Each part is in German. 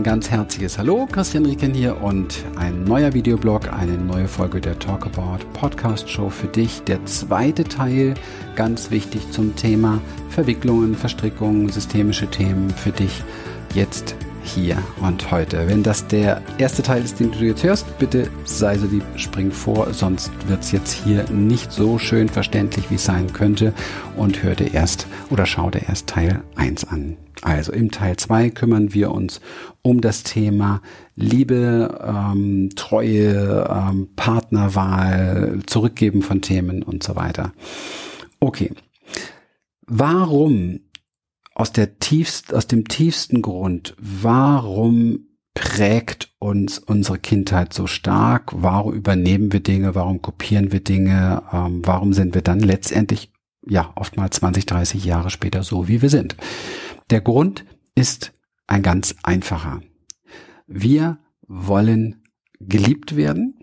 ein ganz herzliches Hallo, Christian Rieken hier und ein neuer Videoblog, eine neue Folge der Talk About Podcast Show für dich. Der zweite Teil, ganz wichtig zum Thema Verwicklungen, Verstrickungen, systemische Themen für dich jetzt hier und heute. Wenn das der erste Teil ist, den du jetzt hörst, bitte sei so lieb, spring vor, sonst wird es jetzt hier nicht so schön verständlich, wie es sein könnte und hör dir erst oder schau dir erst Teil 1 an. Also im Teil 2 kümmern wir uns um das Thema Liebe, ähm, Treue, ähm, Partnerwahl, Zurückgeben von Themen und so weiter. Okay. Warum aus der tiefst, aus dem tiefsten Grund, warum prägt uns unsere Kindheit so stark? Warum übernehmen wir Dinge? Warum kopieren wir Dinge? Ähm, warum sind wir dann letztendlich, ja, oftmals 20, 30 Jahre später so, wie wir sind? Der Grund ist ein ganz einfacher. Wir wollen geliebt werden.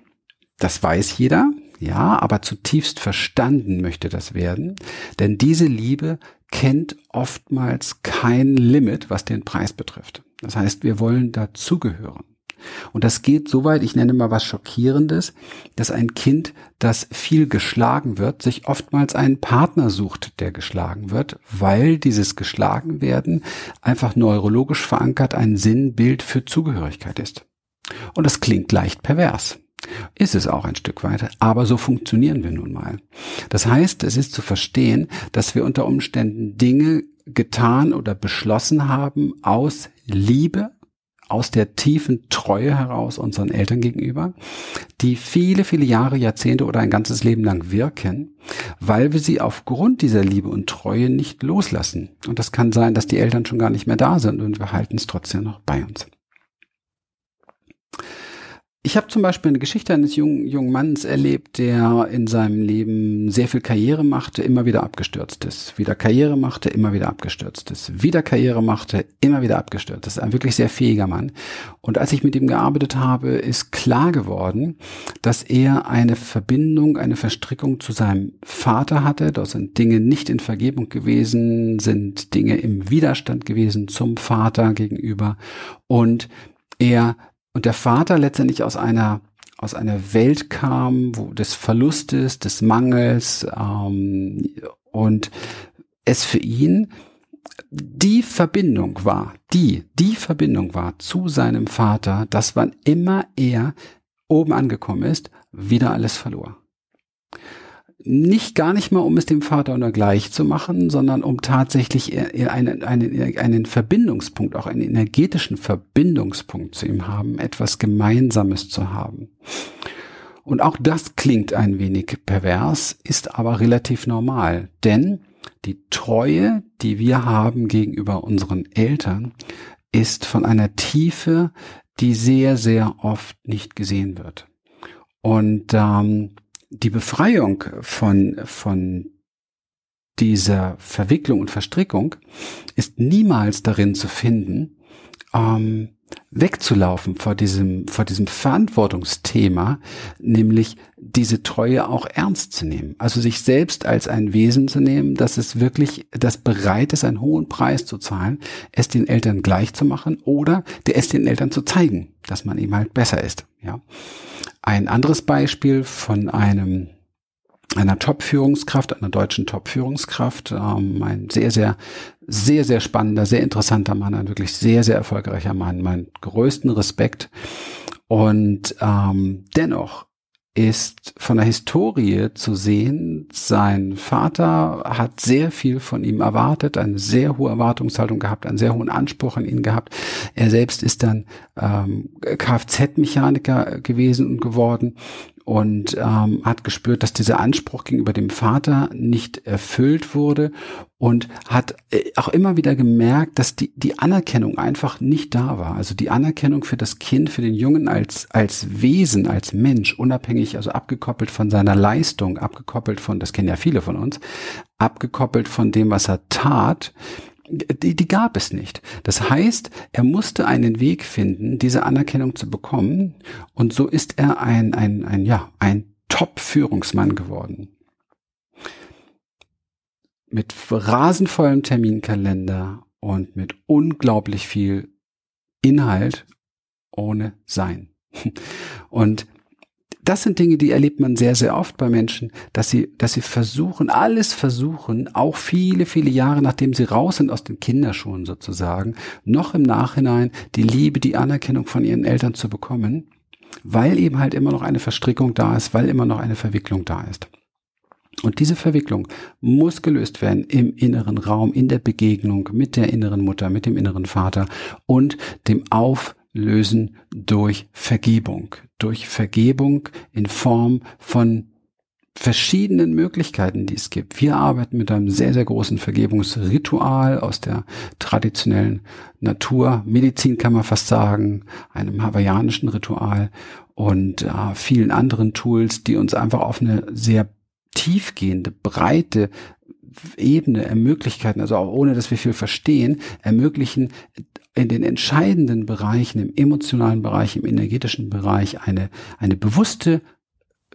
Das weiß jeder. Ja, aber zutiefst verstanden möchte das werden, denn diese Liebe kennt oftmals kein Limit, was den Preis betrifft. Das heißt, wir wollen dazugehören. Und das geht so weit, ich nenne mal was Schockierendes, dass ein Kind, das viel geschlagen wird, sich oftmals einen Partner sucht, der geschlagen wird, weil dieses geschlagen werden einfach neurologisch verankert ein Sinnbild für Zugehörigkeit ist. Und das klingt leicht pervers. Ist es auch ein Stück weit, aber so funktionieren wir nun mal. Das heißt, es ist zu verstehen, dass wir unter Umständen Dinge getan oder beschlossen haben aus Liebe, aus der tiefen Treue heraus unseren Eltern gegenüber, die viele, viele Jahre, Jahrzehnte oder ein ganzes Leben lang wirken, weil wir sie aufgrund dieser Liebe und Treue nicht loslassen. Und das kann sein, dass die Eltern schon gar nicht mehr da sind und wir halten es trotzdem noch bei uns. Ich habe zum Beispiel eine Geschichte eines jungen, jungen Mannes erlebt, der in seinem Leben sehr viel Karriere machte, immer wieder abgestürzt ist. Wieder Karriere machte, immer wieder abgestürzt ist. Wieder Karriere machte, immer wieder abgestürzt ist. Ein wirklich sehr fähiger Mann. Und als ich mit ihm gearbeitet habe, ist klar geworden, dass er eine Verbindung, eine Verstrickung zu seinem Vater hatte. Dort sind Dinge nicht in Vergebung gewesen, sind Dinge im Widerstand gewesen zum Vater gegenüber. Und er und der Vater letztendlich aus einer aus einer Welt kam, wo des Verlustes, des Mangels ähm, und es für ihn die Verbindung war, die, die Verbindung war zu seinem Vater, dass wann immer er oben angekommen ist, wieder alles verlor nicht gar nicht mal, um es dem Vater nur gleich zu machen, sondern um tatsächlich einen, einen, einen Verbindungspunkt, auch einen energetischen Verbindungspunkt zu ihm haben, etwas Gemeinsames zu haben. Und auch das klingt ein wenig pervers, ist aber relativ normal, denn die Treue, die wir haben gegenüber unseren Eltern, ist von einer Tiefe, die sehr, sehr oft nicht gesehen wird. Und ähm, die Befreiung von, von dieser Verwicklung und Verstrickung ist niemals darin zu finden, ähm, wegzulaufen vor diesem, vor diesem Verantwortungsthema, nämlich diese Treue auch ernst zu nehmen. Also sich selbst als ein Wesen zu nehmen, dass es wirklich, das bereit ist, einen hohen Preis zu zahlen, es den Eltern gleich zu machen oder der es den Eltern zu zeigen, dass man eben halt besser ist, ja. Ein anderes Beispiel von einem einer Top-Führungskraft, einer deutschen Top-Führungskraft, ähm, ein sehr, sehr, sehr, sehr spannender, sehr interessanter Mann, ein wirklich sehr, sehr erfolgreicher Mann, mein größten Respekt. Und ähm, dennoch ist von der Historie zu sehen, sein Vater hat sehr viel von ihm erwartet, eine sehr hohe Erwartungshaltung gehabt, einen sehr hohen Anspruch an ihn gehabt. Er selbst ist dann ähm, Kfz-Mechaniker gewesen und geworden und ähm, hat gespürt, dass dieser Anspruch gegenüber dem Vater nicht erfüllt wurde und hat äh, auch immer wieder gemerkt, dass die, die Anerkennung einfach nicht da war. Also die Anerkennung für das Kind, für den Jungen als, als Wesen, als Mensch, unabhängig, also abgekoppelt von seiner Leistung, abgekoppelt von, das kennen ja viele von uns, abgekoppelt von dem, was er tat, die, die gab es nicht. Das heißt, er musste einen Weg finden, diese Anerkennung zu bekommen. Und so ist er ein, ein, ein, ja, ein Top-Führungsmann geworden. Mit rasenvollem Terminkalender und mit unglaublich viel Inhalt ohne Sein. Und das sind Dinge, die erlebt man sehr, sehr oft bei Menschen, dass sie, dass sie versuchen, alles versuchen, auch viele, viele Jahre nachdem sie raus sind aus den Kinderschuhen sozusagen, noch im Nachhinein die Liebe, die Anerkennung von ihren Eltern zu bekommen, weil eben halt immer noch eine Verstrickung da ist, weil immer noch eine Verwicklung da ist. Und diese Verwicklung muss gelöst werden im inneren Raum, in der Begegnung mit der inneren Mutter, mit dem inneren Vater und dem Auflösen durch Vergebung. Durch Vergebung in Form von verschiedenen Möglichkeiten, die es gibt. Wir arbeiten mit einem sehr, sehr großen Vergebungsritual aus der traditionellen Naturmedizin, kann man fast sagen, einem hawaiianischen Ritual und äh, vielen anderen Tools, die uns einfach auf eine sehr tiefgehende, breite Ebene ermöglichen, also auch ohne dass wir viel verstehen, ermöglichen in den entscheidenden Bereichen, im emotionalen Bereich, im energetischen Bereich eine, eine bewusste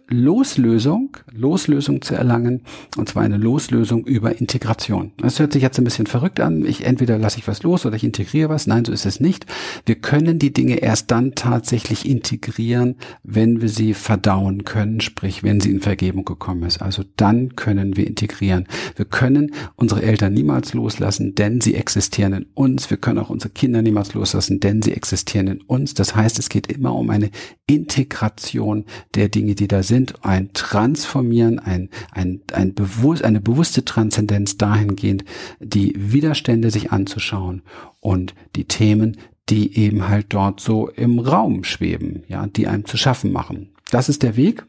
Loslösung, Loslösung zu erlangen, und zwar eine Loslösung über Integration. Das hört sich jetzt ein bisschen verrückt an. Ich entweder lasse ich was los oder ich integriere was. Nein, so ist es nicht. Wir können die Dinge erst dann tatsächlich integrieren, wenn wir sie verdauen können, sprich, wenn sie in Vergebung gekommen ist. Also dann können wir integrieren. Wir können unsere Eltern niemals loslassen, denn sie existieren in uns. Wir können auch unsere Kinder niemals loslassen, denn sie existieren in uns. Das heißt, es geht immer um eine Integration der Dinge, die da sind sind, ein Transformieren, ein, ein, ein bewusst, eine bewusste Transzendenz dahingehend, die Widerstände sich anzuschauen und die Themen, die eben halt dort so im Raum schweben, ja, die einem zu schaffen machen. Das ist der Weg.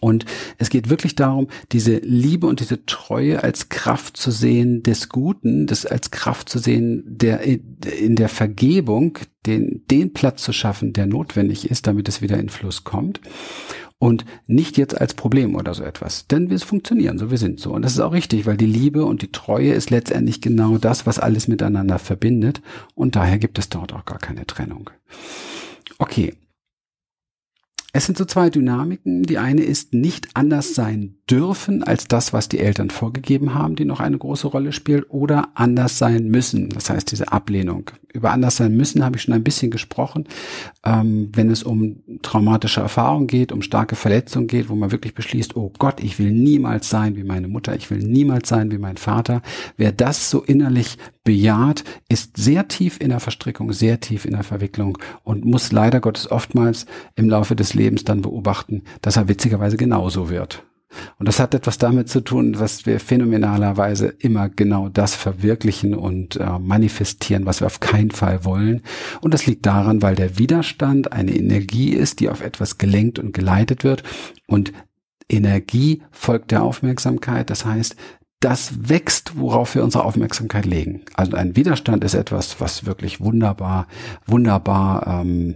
Und es geht wirklich darum, diese Liebe und diese Treue als Kraft zu sehen des Guten, das als Kraft zu sehen, der in der Vergebung den, den Platz zu schaffen, der notwendig ist, damit es wieder in Fluss kommt. Und nicht jetzt als Problem oder so etwas. Denn wir funktionieren so, wir sind so. Und das ist auch richtig, weil die Liebe und die Treue ist letztendlich genau das, was alles miteinander verbindet. Und daher gibt es dort auch gar keine Trennung. Okay, es sind so zwei Dynamiken. Die eine ist nicht anders sein dürfen als das, was die Eltern vorgegeben haben, die noch eine große Rolle spielt, oder anders sein müssen. Das heißt, diese Ablehnung. Über anders sein müssen habe ich schon ein bisschen gesprochen. Ähm, wenn es um traumatische Erfahrungen geht, um starke Verletzungen geht, wo man wirklich beschließt, oh Gott, ich will niemals sein wie meine Mutter, ich will niemals sein wie mein Vater. Wer das so innerlich bejaht, ist sehr tief in der Verstrickung, sehr tief in der Verwicklung und muss leider Gottes oftmals im Laufe des Lebens dann beobachten, dass er witzigerweise genauso wird. Und das hat etwas damit zu tun, was wir phänomenalerweise immer genau das verwirklichen und äh, manifestieren, was wir auf keinen Fall wollen. Und das liegt daran, weil der Widerstand eine Energie ist, die auf etwas gelenkt und geleitet wird. Und Energie folgt der Aufmerksamkeit. Das heißt, das wächst, worauf wir unsere Aufmerksamkeit legen. Also ein Widerstand ist etwas, was wirklich wunderbar, wunderbar, ähm,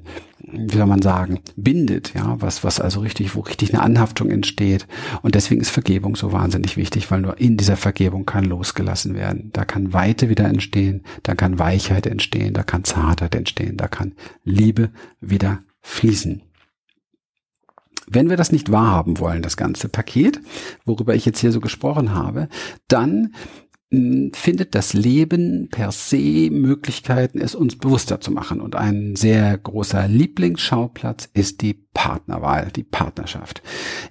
wie soll man sagen, bindet, ja, was, was also richtig, wo richtig eine Anhaftung entsteht. Und deswegen ist Vergebung so wahnsinnig wichtig, weil nur in dieser Vergebung kann losgelassen werden. Da kann Weite wieder entstehen, da kann Weichheit entstehen, da kann Zartheit entstehen, da kann Liebe wieder fließen. Wenn wir das nicht wahrhaben wollen, das ganze Paket, worüber ich jetzt hier so gesprochen habe, dann findet das Leben per se Möglichkeiten, es uns bewusster zu machen. Und ein sehr großer Lieblingsschauplatz ist die Partnerwahl, die Partnerschaft.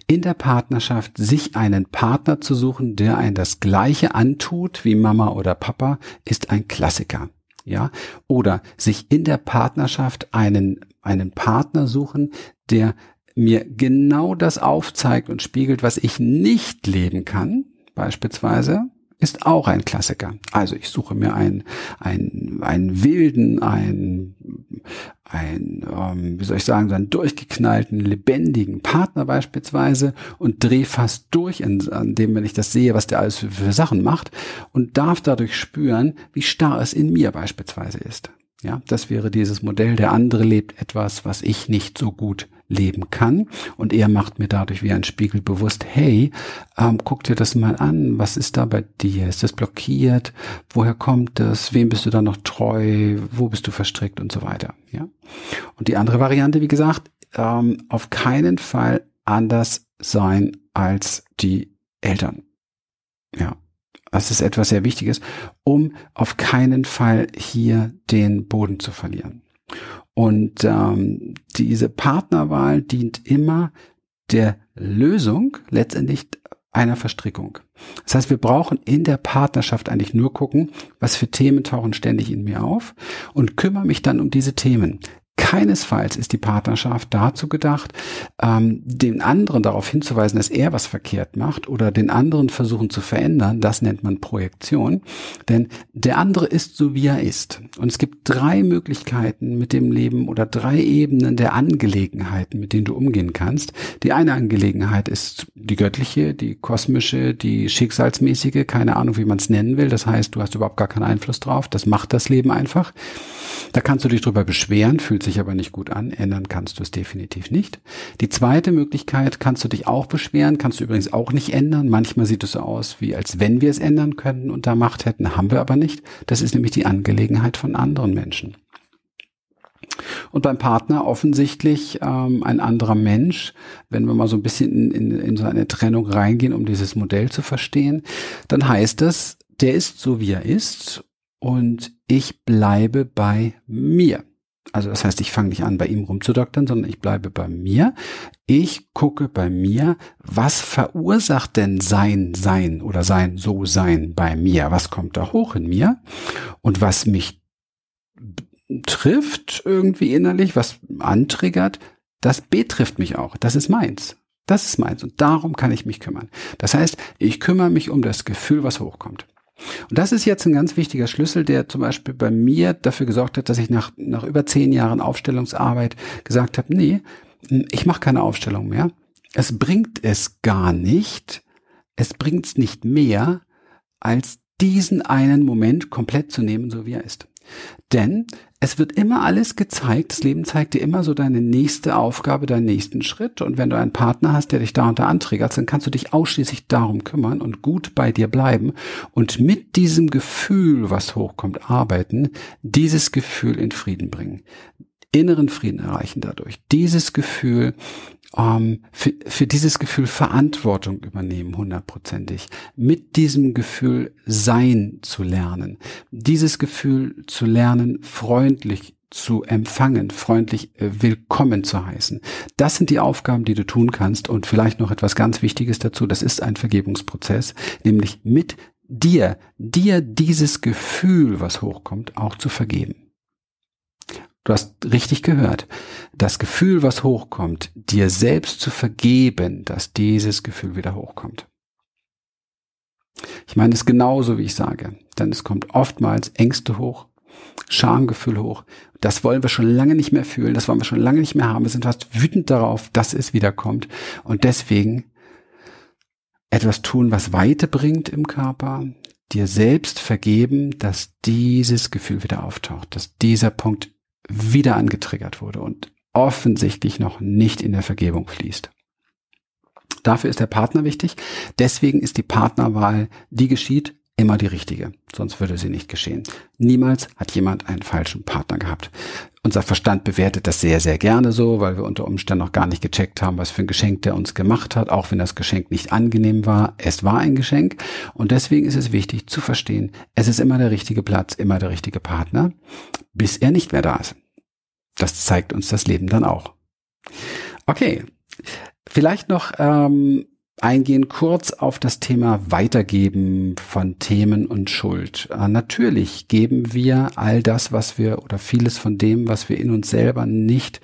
In der Partnerschaft sich einen Partner zu suchen, der ein das Gleiche antut wie Mama oder Papa, ist ein Klassiker. Ja, oder sich in der Partnerschaft einen, einen Partner suchen, der mir genau das aufzeigt und spiegelt, was ich nicht leben kann, beispielsweise, ist auch ein Klassiker. Also ich suche mir einen, einen, einen wilden, einen, ein, ähm, wie soll ich sagen, so einen durchgeknallten, lebendigen Partner beispielsweise und drehe fast durch, in, an dem, wenn ich das sehe, was der alles für, für Sachen macht und darf dadurch spüren, wie starr es in mir beispielsweise ist. Ja, das wäre dieses Modell. Der andere lebt etwas, was ich nicht so gut leben kann. Und er macht mir dadurch wie ein Spiegel bewusst, hey, ähm, guck dir das mal an, was ist da bei dir? Ist das blockiert? Woher kommt das? Wem bist du da noch treu? Wo bist du verstrickt und so weiter? Ja. Und die andere Variante, wie gesagt, ähm, auf keinen Fall anders sein als die Eltern. Ja. das ist etwas sehr Wichtiges, um auf keinen Fall hier den Boden zu verlieren. Und ähm, diese Partnerwahl dient immer der Lösung letztendlich einer Verstrickung. Das heißt, wir brauchen in der Partnerschaft eigentlich nur gucken, was für Themen tauchen ständig in mir auf und kümmere mich dann um diese Themen. Keinesfalls ist die Partnerschaft dazu gedacht, ähm, den anderen darauf hinzuweisen, dass er was verkehrt macht oder den anderen versuchen zu verändern. Das nennt man Projektion. Denn der andere ist so, wie er ist. Und es gibt drei Möglichkeiten mit dem Leben oder drei Ebenen der Angelegenheiten, mit denen du umgehen kannst. Die eine Angelegenheit ist die göttliche, die kosmische, die schicksalsmäßige, keine Ahnung, wie man es nennen will. Das heißt, du hast überhaupt gar keinen Einfluss drauf. Das macht das Leben einfach. Da kannst du dich drüber beschweren, fühlt sich aber nicht gut an. Ändern kannst du es definitiv nicht. Die zweite Möglichkeit kannst du dich auch beschweren, kannst du übrigens auch nicht ändern. Manchmal sieht es so aus, wie als wenn wir es ändern könnten und da Macht hätten, haben wir aber nicht. Das ist nämlich die Angelegenheit von anderen Menschen. Und beim Partner offensichtlich ähm, ein anderer Mensch, wenn wir mal so ein bisschen in, in, in so eine Trennung reingehen, um dieses Modell zu verstehen, dann heißt es, der ist so, wie er ist und ich bleibe bei mir. Also das heißt, ich fange nicht an, bei ihm rumzudoktern, sondern ich bleibe bei mir. Ich gucke bei mir, was verursacht denn sein Sein oder sein So-Sein bei mir? Was kommt da hoch in mir? Und was mich trifft irgendwie innerlich, was antriggert, das betrifft mich auch. Das ist meins. Das ist meins. Und darum kann ich mich kümmern. Das heißt, ich kümmere mich um das Gefühl, was hochkommt. Und das ist jetzt ein ganz wichtiger Schlüssel, der zum Beispiel bei mir dafür gesorgt hat, dass ich nach, nach über zehn Jahren Aufstellungsarbeit gesagt habe, nee, ich mache keine Aufstellung mehr. Es bringt es gar nicht, es bringt es nicht mehr, als diesen einen Moment komplett zu nehmen, so wie er ist. Denn es wird immer alles gezeigt. Das Leben zeigt dir immer so deine nächste Aufgabe, deinen nächsten Schritt. Und wenn du einen Partner hast, der dich da unter anträgert, dann kannst du dich ausschließlich darum kümmern und gut bei dir bleiben und mit diesem Gefühl, was hochkommt, arbeiten, dieses Gefühl in Frieden bringen. Inneren Frieden erreichen dadurch. Dieses Gefühl, ähm, für, für dieses Gefühl Verantwortung übernehmen, hundertprozentig. Mit diesem Gefühl sein zu lernen. Dieses Gefühl zu lernen, freundlich zu empfangen, freundlich äh, willkommen zu heißen. Das sind die Aufgaben, die du tun kannst. Und vielleicht noch etwas ganz Wichtiges dazu, das ist ein Vergebungsprozess, nämlich mit dir, dir dieses Gefühl, was hochkommt, auch zu vergeben. Du hast richtig gehört. Das Gefühl, was hochkommt, dir selbst zu vergeben, dass dieses Gefühl wieder hochkommt. Ich meine es genauso, wie ich sage. Denn es kommt oftmals Ängste hoch, Schamgefühl hoch. Das wollen wir schon lange nicht mehr fühlen. Das wollen wir schon lange nicht mehr haben. Wir sind fast wütend darauf, dass es wiederkommt. Und deswegen etwas tun, was Weite bringt im Körper, dir selbst vergeben, dass dieses Gefühl wieder auftaucht, dass dieser Punkt wieder angetriggert wurde und offensichtlich noch nicht in der Vergebung fließt. Dafür ist der Partner wichtig. Deswegen ist die Partnerwahl, die geschieht, immer die richtige. Sonst würde sie nicht geschehen. Niemals hat jemand einen falschen Partner gehabt. Unser Verstand bewertet das sehr, sehr gerne so, weil wir unter Umständen noch gar nicht gecheckt haben, was für ein Geschenk der uns gemacht hat, auch wenn das Geschenk nicht angenehm war. Es war ein Geschenk. Und deswegen ist es wichtig zu verstehen, es ist immer der richtige Platz, immer der richtige Partner, bis er nicht mehr da ist. Das zeigt uns das Leben dann auch. Okay, vielleicht noch ähm, eingehen kurz auf das Thema Weitergeben von Themen und Schuld. Äh, natürlich geben wir all das, was wir oder vieles von dem, was wir in uns selber nicht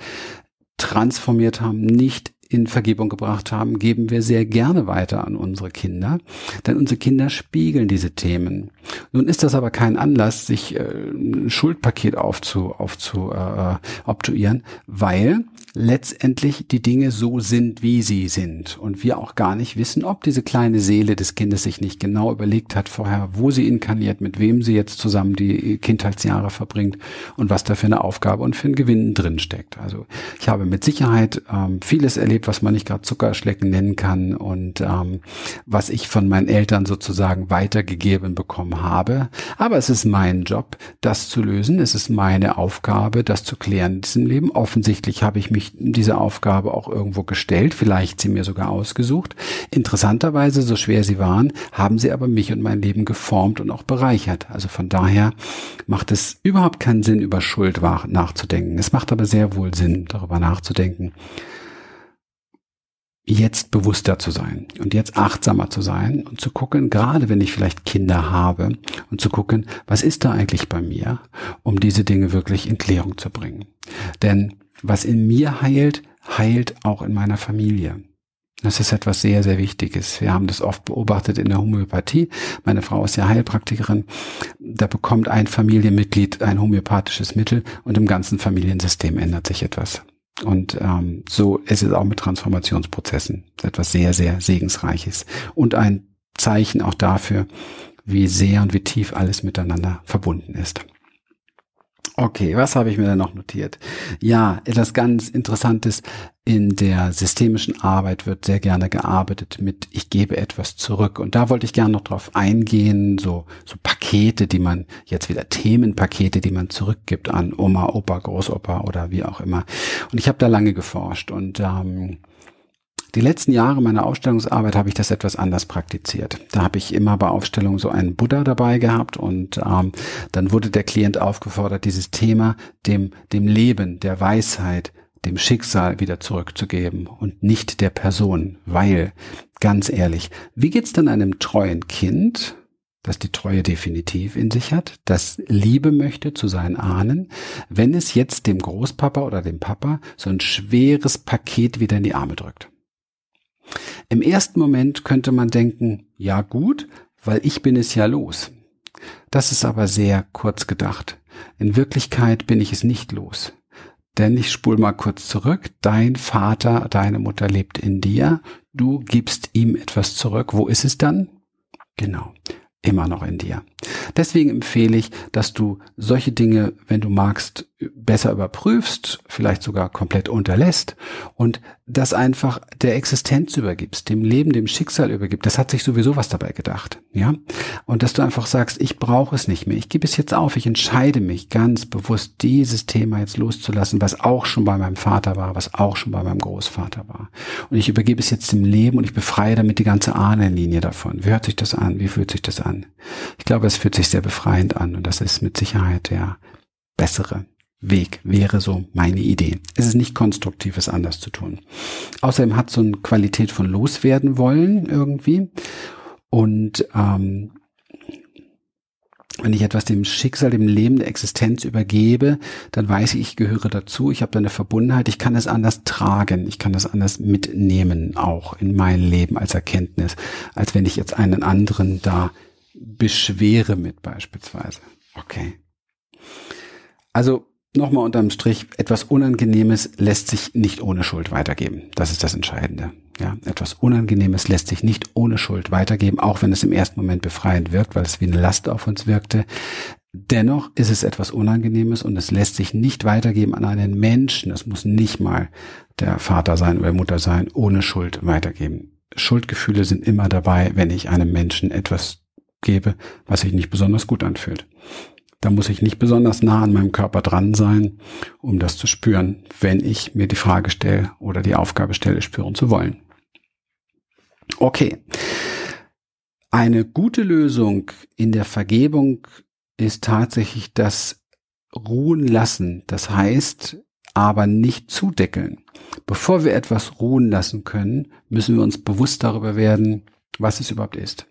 transformiert haben, nicht in Vergebung gebracht haben, geben wir sehr gerne weiter an unsere Kinder, denn unsere Kinder spiegeln diese Themen. Nun ist das aber kein Anlass, sich äh, ein Schuldpaket aufzu, aufzu äh, obtuieren, weil letztendlich die Dinge so sind, wie sie sind und wir auch gar nicht wissen, ob diese kleine Seele des Kindes sich nicht genau überlegt hat vorher, wo sie inkarniert, mit wem sie jetzt zusammen die Kindheitsjahre verbringt und was da für eine Aufgabe und für ein Gewinn drin steckt. Also ich habe mit Sicherheit ähm, vieles erlebt, was man nicht gerade Zuckerschlecken nennen kann und ähm, was ich von meinen Eltern sozusagen weitergegeben bekommen habe. Aber es ist mein Job, das zu lösen. Es ist meine Aufgabe, das zu klären in diesem Leben. Offensichtlich habe ich mich diese Aufgabe auch irgendwo gestellt, vielleicht sie mir sogar ausgesucht. Interessanterweise, so schwer sie waren, haben sie aber mich und mein Leben geformt und auch bereichert. Also von daher macht es überhaupt keinen Sinn, über Schuld nachzudenken. Es macht aber sehr wohl Sinn, darüber nachzudenken, jetzt bewusster zu sein und jetzt achtsamer zu sein und zu gucken, gerade wenn ich vielleicht Kinder habe und zu gucken, was ist da eigentlich bei mir, um diese Dinge wirklich in Klärung zu bringen. Denn was in mir heilt, heilt auch in meiner Familie. Das ist etwas sehr, sehr Wichtiges. Wir haben das oft beobachtet in der Homöopathie. Meine Frau ist ja Heilpraktikerin. Da bekommt ein Familienmitglied ein homöopathisches Mittel und im ganzen Familiensystem ändert sich etwas. Und ähm, so ist es auch mit Transformationsprozessen. Etwas sehr, sehr Segensreiches. Und ein Zeichen auch dafür, wie sehr und wie tief alles miteinander verbunden ist. Okay, was habe ich mir denn noch notiert? Ja, etwas ganz Interessantes. In der systemischen Arbeit wird sehr gerne gearbeitet mit ich gebe etwas zurück. Und da wollte ich gerne noch drauf eingehen, so, so Pakete, die man, jetzt wieder Themenpakete, die man zurückgibt an Oma, Opa, Großopa oder wie auch immer. Und ich habe da lange geforscht und ähm, die letzten Jahre meiner Ausstellungsarbeit habe ich das etwas anders praktiziert. Da habe ich immer bei Aufstellungen so einen Buddha dabei gehabt und ähm, dann wurde der Klient aufgefordert, dieses Thema dem, dem Leben, der Weisheit, dem Schicksal wieder zurückzugeben und nicht der Person. Weil, ganz ehrlich, wie geht's denn einem treuen Kind, das die Treue definitiv in sich hat, das Liebe möchte zu seinen Ahnen, wenn es jetzt dem Großpapa oder dem Papa so ein schweres Paket wieder in die Arme drückt? Im ersten Moment könnte man denken, ja gut, weil ich bin es ja los. Das ist aber sehr kurz gedacht. In Wirklichkeit bin ich es nicht los. Denn ich spul mal kurz zurück. Dein Vater, deine Mutter lebt in dir. Du gibst ihm etwas zurück. Wo ist es dann? Genau immer noch in dir. Deswegen empfehle ich, dass du solche Dinge, wenn du magst, besser überprüfst, vielleicht sogar komplett unterlässt und das einfach der Existenz übergibst, dem Leben, dem Schicksal übergibst. Das hat sich sowieso was dabei gedacht, ja? Und dass du einfach sagst, ich brauche es nicht mehr. Ich gebe es jetzt auf. Ich entscheide mich ganz bewusst, dieses Thema jetzt loszulassen, was auch schon bei meinem Vater war, was auch schon bei meinem Großvater war. Und ich übergebe es jetzt dem Leben und ich befreie damit die ganze Ahnenlinie davon. Wie hört sich das an? Wie fühlt sich das an? Ich glaube, es fühlt sich sehr befreiend an und das ist mit Sicherheit der bessere Weg, wäre so meine Idee. Es ist nicht konstruktiv, es anders zu tun. Außerdem hat so eine Qualität von loswerden wollen irgendwie. Und ähm, wenn ich etwas dem Schicksal, dem Leben, der Existenz übergebe, dann weiß ich, ich gehöre dazu, ich habe da eine Verbundenheit, ich kann es anders tragen, ich kann es anders mitnehmen, auch in mein Leben als Erkenntnis, als wenn ich jetzt einen anderen da beschwere mit beispielsweise. Okay. Also nochmal unterm Strich, etwas Unangenehmes lässt sich nicht ohne Schuld weitergeben. Das ist das Entscheidende. Ja, etwas Unangenehmes lässt sich nicht ohne Schuld weitergeben, auch wenn es im ersten Moment befreiend wirkt, weil es wie eine Last auf uns wirkte. Dennoch ist es etwas Unangenehmes und es lässt sich nicht weitergeben an einen Menschen. Es muss nicht mal der Vater sein oder Mutter sein, ohne Schuld weitergeben. Schuldgefühle sind immer dabei, wenn ich einem Menschen etwas gebe, was sich nicht besonders gut anfühlt. Da muss ich nicht besonders nah an meinem Körper dran sein, um das zu spüren, wenn ich mir die Frage stelle oder die Aufgabe stelle, spüren zu wollen. Okay. Eine gute Lösung in der Vergebung ist tatsächlich das Ruhen lassen. Das heißt, aber nicht zudeckeln. Bevor wir etwas ruhen lassen können, müssen wir uns bewusst darüber werden, was es überhaupt ist.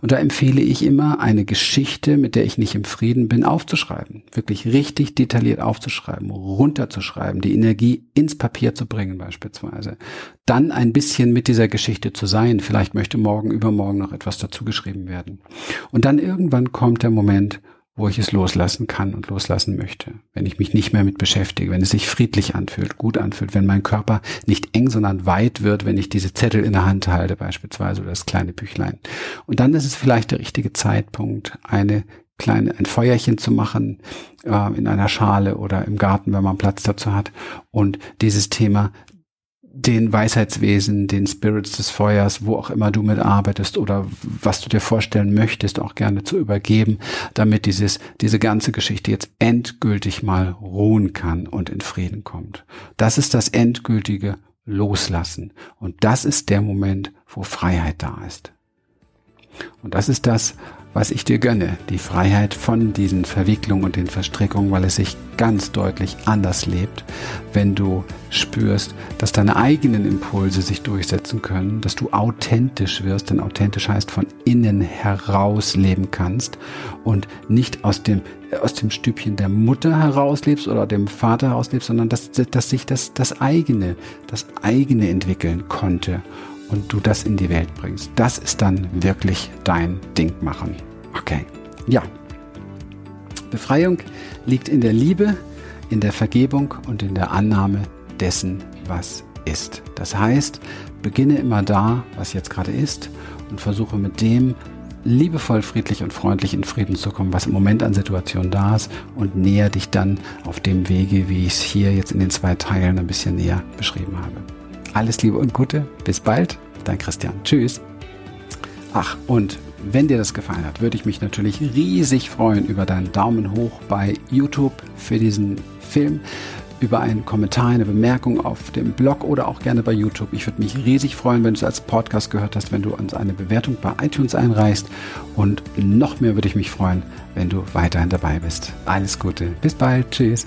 Und da empfehle ich immer, eine Geschichte, mit der ich nicht im Frieden bin, aufzuschreiben. Wirklich richtig detailliert aufzuschreiben, runterzuschreiben, die Energie ins Papier zu bringen beispielsweise. Dann ein bisschen mit dieser Geschichte zu sein. Vielleicht möchte morgen, übermorgen noch etwas dazu geschrieben werden. Und dann irgendwann kommt der Moment, wo ich es loslassen kann und loslassen möchte. Wenn ich mich nicht mehr mit beschäftige, wenn es sich friedlich anfühlt, gut anfühlt, wenn mein Körper nicht eng, sondern weit wird, wenn ich diese Zettel in der Hand halte beispielsweise oder das kleine Büchlein. Und dann ist es vielleicht der richtige Zeitpunkt, eine kleine, ein Feuerchen zu machen äh, in einer Schale oder im Garten, wenn man Platz dazu hat und dieses Thema den Weisheitswesen, den Spirits des Feuers, wo auch immer du mitarbeitest oder was du dir vorstellen möchtest, auch gerne zu übergeben, damit dieses, diese ganze Geschichte jetzt endgültig mal ruhen kann und in Frieden kommt. Das ist das endgültige Loslassen. Und das ist der Moment, wo Freiheit da ist. Und das ist das, was ich dir gönne, die Freiheit von diesen Verwicklungen und den Verstrickungen, weil es sich ganz deutlich anders lebt, wenn du spürst, dass deine eigenen Impulse sich durchsetzen können, dass du authentisch wirst, denn authentisch heißt von innen heraus leben kannst und nicht aus dem aus dem Stübchen der Mutter herauslebst oder dem Vater herauslebst, sondern dass, dass sich das, das eigene, das eigene entwickeln konnte und du das in die Welt bringst. Das ist dann wirklich dein Ding machen. Okay. Ja. Befreiung liegt in der Liebe, in der Vergebung und in der Annahme dessen, was ist. Das heißt, beginne immer da, was jetzt gerade ist und versuche mit dem liebevoll, friedlich und freundlich in Frieden zu kommen, was im Moment an Situationen da ist und näher dich dann auf dem Wege, wie ich es hier jetzt in den zwei Teilen ein bisschen näher beschrieben habe. Alles Liebe und Gute. Bis bald. Dein Christian. Tschüss. Ach, und wenn dir das gefallen hat, würde ich mich natürlich riesig freuen über deinen Daumen hoch bei YouTube für diesen Film, über einen Kommentar, eine Bemerkung auf dem Blog oder auch gerne bei YouTube. Ich würde mich riesig freuen, wenn du es als Podcast gehört hast, wenn du uns eine Bewertung bei iTunes einreichst. Und noch mehr würde ich mich freuen, wenn du weiterhin dabei bist. Alles Gute. Bis bald. Tschüss.